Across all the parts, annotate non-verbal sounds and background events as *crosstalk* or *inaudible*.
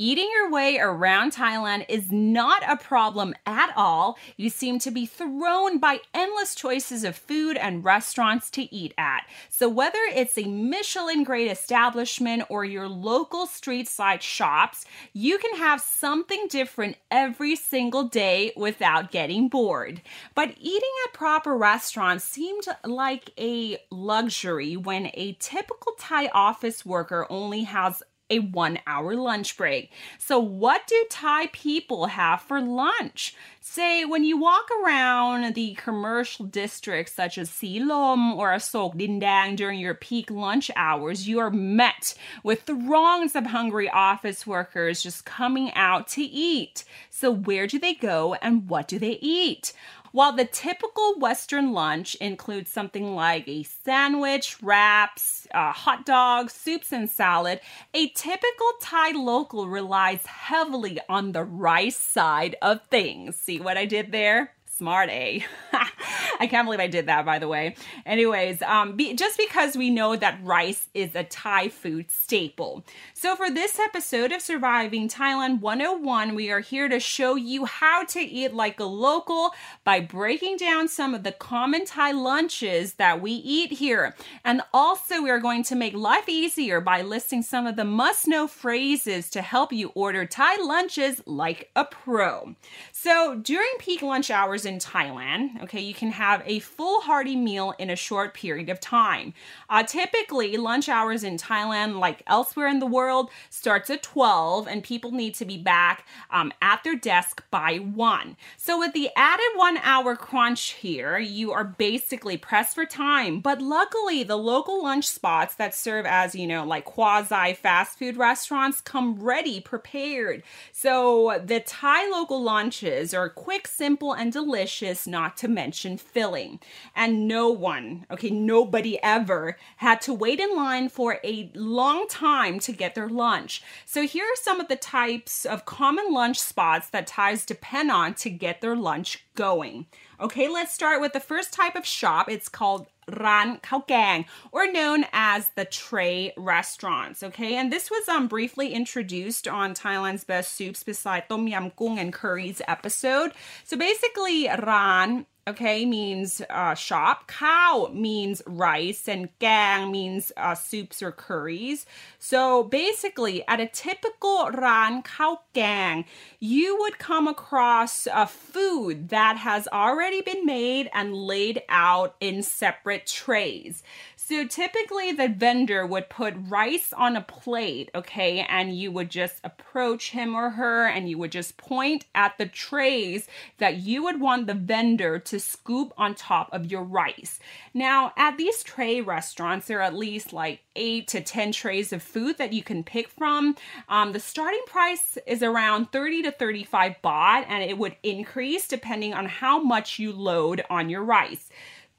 Eating your way around Thailand is not a problem at all. You seem to be thrown by endless choices of food and restaurants to eat at. So, whether it's a Michelin grade establishment or your local street side shops, you can have something different every single day without getting bored. But eating at proper restaurants seemed like a luxury when a typical Thai office worker only has a one hour lunch break. So, what do Thai people have for lunch? Say, when you walk around the commercial districts such as Silom or Asok Dindang during your peak lunch hours, you are met with throngs of hungry office workers just coming out to eat. So, where do they go and what do they eat? While the typical Western lunch includes something like a sandwich, wraps, hot dogs, soups, and salad, a typical Thai local relies heavily on the rice side of things. See what I did there? Smart A. *laughs* I can't believe I did that, by the way. Anyways, um, be, just because we know that rice is a Thai food staple. So, for this episode of Surviving Thailand 101, we are here to show you how to eat like a local by breaking down some of the common Thai lunches that we eat here. And also, we are going to make life easier by listing some of the must know phrases to help you order Thai lunches like a pro. So, during peak lunch hours in Thailand, okay, you can have a full hearty meal in a short period of time. Uh, typically, lunch hours in Thailand, like elsewhere in the world, starts at 12, and people need to be back um, at their desk by 1. So, with the added one hour crunch here, you are basically pressed for time. But luckily, the local lunch spots that serve as, you know, like quasi fast food restaurants come ready, prepared. So, the Thai local lunches are quick, simple, and delicious delicious, not to mention filling. And no one, okay, nobody ever had to wait in line for a long time to get their lunch. So here are some of the types of common lunch spots that Thais depend on to get their lunch going. Okay, let's start with the first type of shop. It's called Ran Khao Gang, or known as the tray restaurants. Okay, and this was um briefly introduced on Thailand's best soups beside Tom Yam Kung and curries episode. So basically, Ran okay, means uh, shop. Cow means rice, and gang means uh, soups or curries. So basically, at a typical ran khao gang, you would come across a food that has already been made and laid out in separate trays. So typically the vendor would put rice on a plate, okay, and you would just approach him or her and you would just point at the trays that you would want the vendor to scoop on top of your rice. Now, at these tray restaurants, there are at least like eight to 10 trays of food that you can pick from. Um, the starting price is around 30 to 35 baht and it would increase depending on how much you load on your rice.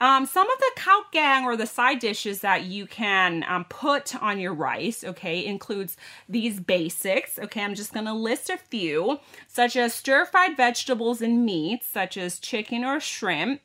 Um, some of the khao or the side dishes that you can um, put on your rice, okay, includes these basics. Okay, I'm just gonna list a few, such as stir fried vegetables and meats, such as chicken or shrimp,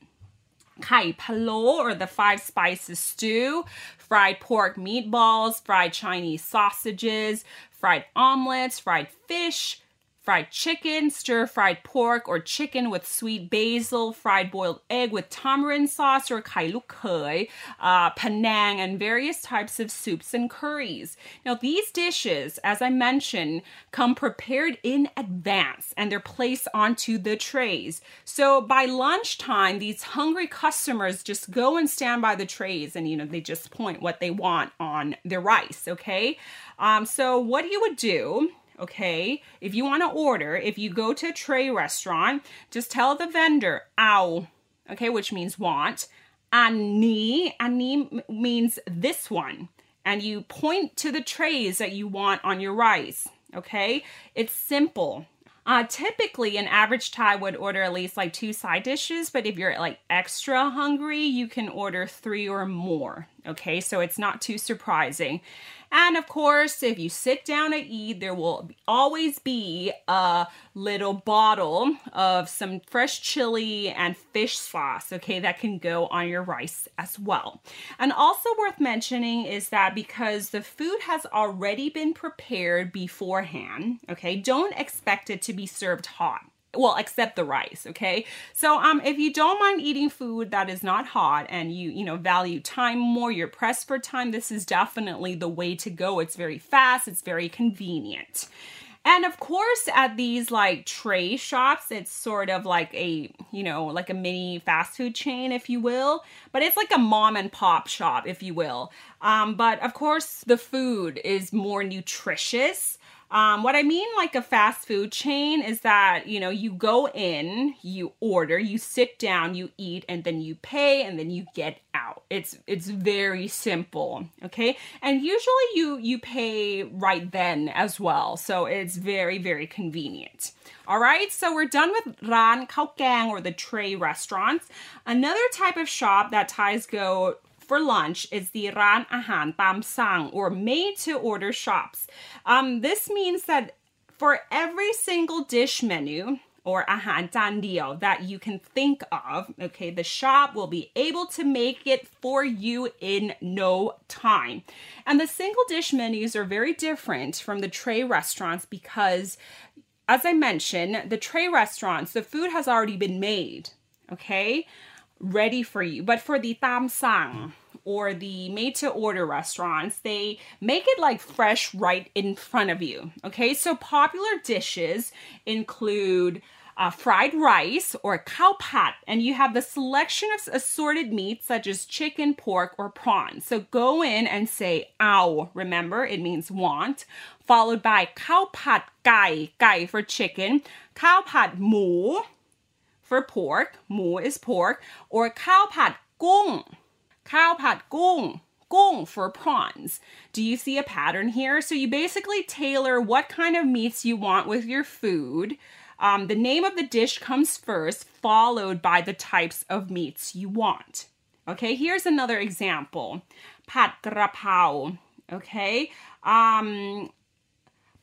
kai palo or the five spices stew, fried pork meatballs, fried Chinese sausages, fried omelets, fried fish fried chicken, stir fried pork or chicken with sweet basil, fried boiled egg with tamarind sauce or kai khoi, uh, panang, and various types of soups and curries. Now, these dishes, as I mentioned, come prepared in advance and they're placed onto the trays. So by lunchtime, these hungry customers just go and stand by the trays and, you know, they just point what they want on their rice, okay? Um, so what you would do okay? If you want to order, if you go to a tray restaurant, just tell the vendor, ow, okay, which means want. Ani, ani means this one. And you point to the trays that you want on your rice, okay? It's simple. Uh, typically, an average Thai would order at least like two side dishes, but if you're like extra hungry, you can order three or more. Okay, so it's not too surprising. And of course, if you sit down to eat, there will always be a little bottle of some fresh chili and fish sauce, okay, that can go on your rice as well. And also worth mentioning is that because the food has already been prepared beforehand, okay, don't expect it to be served hot well except the rice okay so um if you don't mind eating food that is not hot and you you know value time more you're pressed for time this is definitely the way to go it's very fast it's very convenient and of course, at these like tray shops, it's sort of like a, you know, like a mini fast food chain, if you will. But it's like a mom and pop shop, if you will. Um, but of course, the food is more nutritious. Um, what I mean, like a fast food chain, is that you know you go in, you order, you sit down, you eat, and then you pay, and then you get out. It's it's very simple, okay? And usually you you pay right then as well, so it's very very convenient. All right, so we're done with ran gang or the tray restaurants. Another type of shop that Thais go for lunch is the Ran Ahan Tam Sang or made to order shops. Um, this means that for every single dish menu, or ahan tan that you can think of. Okay, the shop will be able to make it for you in no time. And the single dish menus are very different from the tray restaurants because, as I mentioned, the tray restaurants, the food has already been made. Okay, ready for you. But for the tam sang or the made to order restaurants, they make it like fresh right in front of you. Okay, so popular dishes include uh, fried rice or cow pat, and you have the selection of assorted meats such as chicken, pork, or prawns. So go in and say ow. Remember, it means want. Followed by cow pat gai, gai for chicken, cow pat mu, for pork, mu is pork, or cow pat gung, cow pat gung, gung for prawns. Do you see a pattern here? So you basically tailor what kind of meats you want with your food. Um, the name of the dish comes first, followed by the types of meats you want. Okay, here's another example. Pat grapao. Okay, um,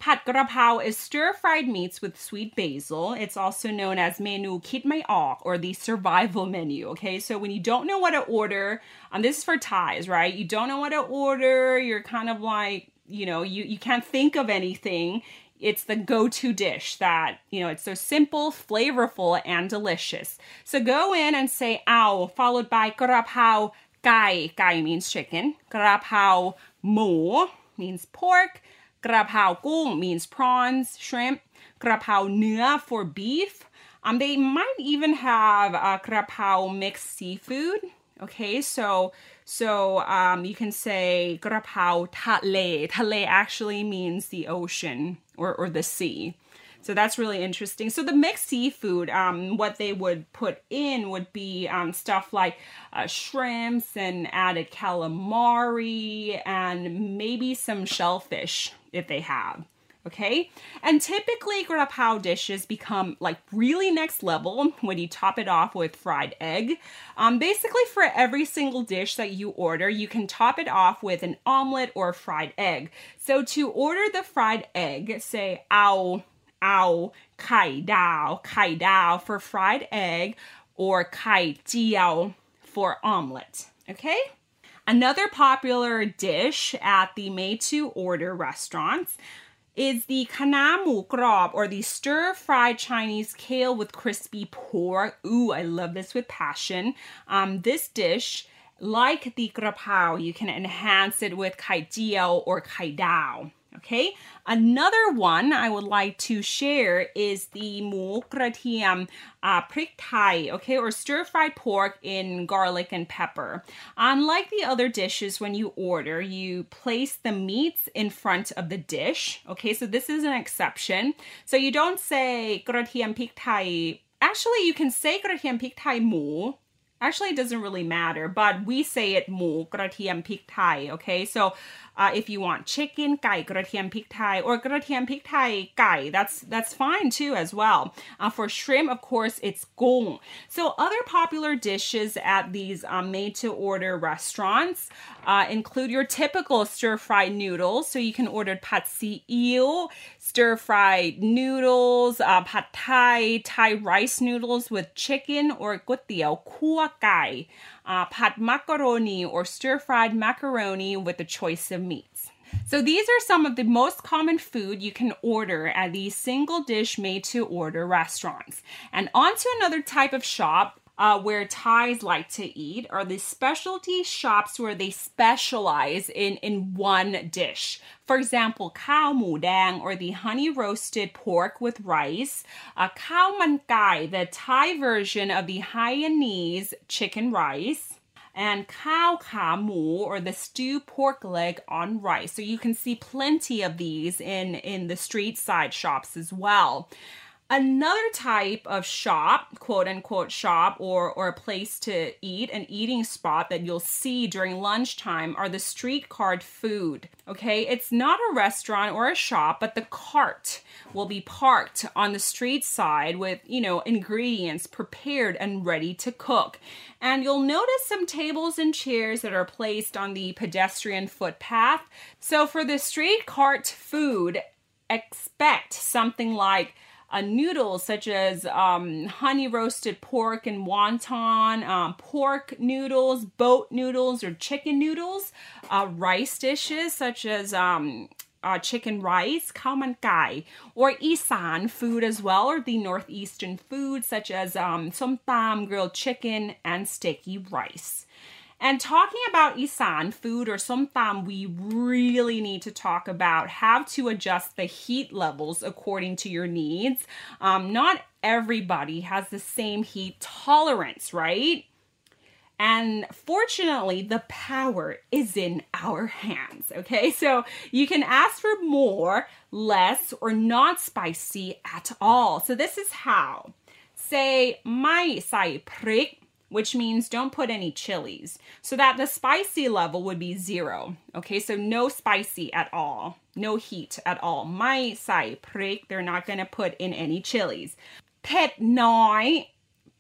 Pat grapao is stir-fried meats with sweet basil. It's also known as menu kit ok or the survival menu. Okay, so when you don't know what to order, um, this is for Thais, right? You don't know what to order. You're kind of like, you know, you you can't think of anything. It's the go-to dish that you know. It's so simple, flavorful, and delicious. So go in and say "ow," followed by grapao kai. Kai means chicken. Grapao mu means pork. กระเพรากุ้ง means prawns, shrimp. กระเพราเนื้อ for beef. Um, they might even have uh, กระเพรา mixed seafood. Okay, so so um, you can say กระเพราทะเล ทะเล actually means the ocean or, or the sea. So that's really interesting. So the mixed seafood, um, what they would put in would be um, stuff like uh, shrimps and added calamari and maybe some shellfish if they have. Okay, and typically grapao dishes become like really next level when you top it off with fried egg. Um, basically, for every single dish that you order, you can top it off with an omelet or fried egg. So to order the fried egg, say, ow, kai dao for fried egg or kai jiao for omelet okay another popular dish at the made to order restaurants is the kanamu grob or the stir fried Chinese kale with crispy pork. Ooh, I love this with passion. Um, this dish, like the grapao, you can enhance it with kai jiao or kai dao okay? Another one I would like to share is the mu gratiam uh, thai, okay, or stir-fried pork in garlic and pepper. Unlike the other dishes, when you order, you place the meats in front of the dish, okay? So this is an exception. So you don't say kratiam prik thai. Actually, you can say kratiam prik thai mu, Actually, it doesn't really matter, but we say it mu kratiam pik thai, okay? So uh, if you want chicken, ไก่กระเทียมพริกไทย or กระเทียมพริกไทยไก่ that's that's fine too as well. Uh, for shrimp, of course, it's gong So other popular dishes at these um, made-to-order restaurants uh, include your typical stir-fried noodles. So you can order pad see ew, stir-fried noodles, uh, pad thai, Thai rice noodles with chicken or ก๋วยเตี๋ยวคั่วไก่ uh, pat macaroni or stir fried macaroni with a choice of meats. So these are some of the most common food you can order at these single dish made to order restaurants. And on to another type of shop uh, where Thais like to eat are the specialty shops where they specialize in, in one dish. For example, khao mu dang or the honey roasted pork with rice, uh, khao man kai, the Thai version of the Hainanese chicken rice, and cow kamu or the stew pork leg on rice. So you can see plenty of these in in the street side shops as well. Another type of shop, quote unquote shop, or, or a place to eat, an eating spot that you'll see during lunchtime are the street cart food. Okay, it's not a restaurant or a shop, but the cart will be parked on the street side with, you know, ingredients prepared and ready to cook. And you'll notice some tables and chairs that are placed on the pedestrian footpath. So for the street cart food, expect something like uh, noodles such as um, honey roasted pork and wonton, um, pork noodles, boat noodles, or chicken noodles, uh, rice dishes such as um, uh, chicken rice, khao man or Isan food as well, or the northeastern food such as um, som tam, grilled chicken, and sticky rice. And talking about Isan food or somtam, we really need to talk about how to adjust the heat levels according to your needs. Um, not everybody has the same heat tolerance, right? And fortunately, the power is in our hands. Okay, so you can ask for more, less, or not spicy at all. So this is how. Say, my sai prik which means don't put any chilies. So that the spicy level would be zero. Okay, so no spicy at all, no heat at all. My sai prik, they're not gonna put in any chilies. Pet noi,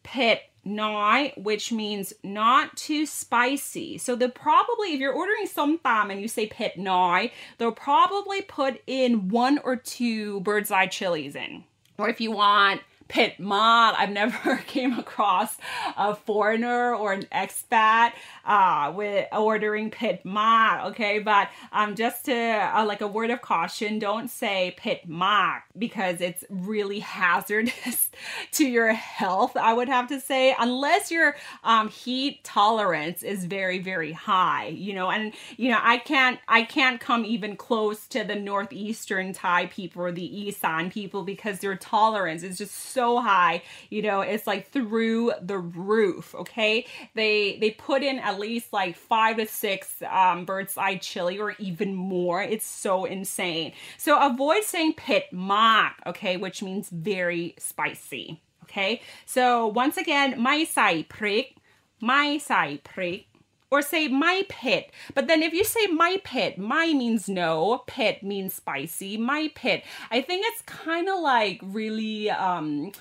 pet noi, which means not too spicy. So they'll probably, if you're ordering som tam and you say pet noi, they'll probably put in one or two bird's eye chilies in. Or if you want pit mod. I've never *laughs* came across a foreigner or an expat uh, with ordering pit mod. Okay, but um, just to uh, like a word of caution, don't say pit mod because it's really hazardous *laughs* to your health. I would have to say unless your um, heat tolerance is very very high. You know, and you know I can't I can't come even close to the northeastern Thai people or the Isan people because their tolerance is just so so high, you know, it's like through the roof. Okay, they they put in at least like five to six um, bird's eye chili or even more. It's so insane. So avoid saying pit mak, okay, which means very spicy. Okay, so once again, my sai prik, my sai prik or say my pit. But then if you say my pit, my means no, pit means spicy, my pit. I think it's kind of like really um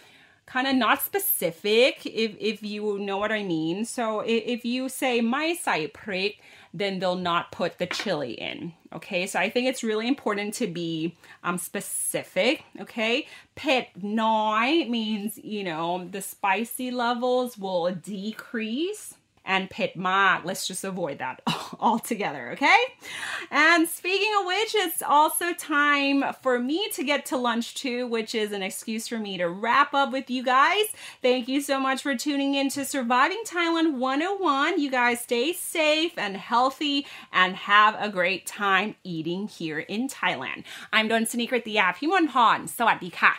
kind of not specific if if you know what I mean. So if, if you say my sai prik, then they'll not put the chili in. Okay, so I think it's really important to be um, specific. Okay, pit noi means you know the spicy levels will decrease and pit ma. Let's just avoid that *laughs* altogether, okay? And speaking of which, it's also time for me to get to lunch too, which is an excuse for me to wrap up with you guys. Thank you so much for tuning in to Surviving Thailand 101. You guys stay safe and healthy and have a great time eating here in Thailand. I'm Don Sunikrit the app. Himon Pon. Sawadee ka.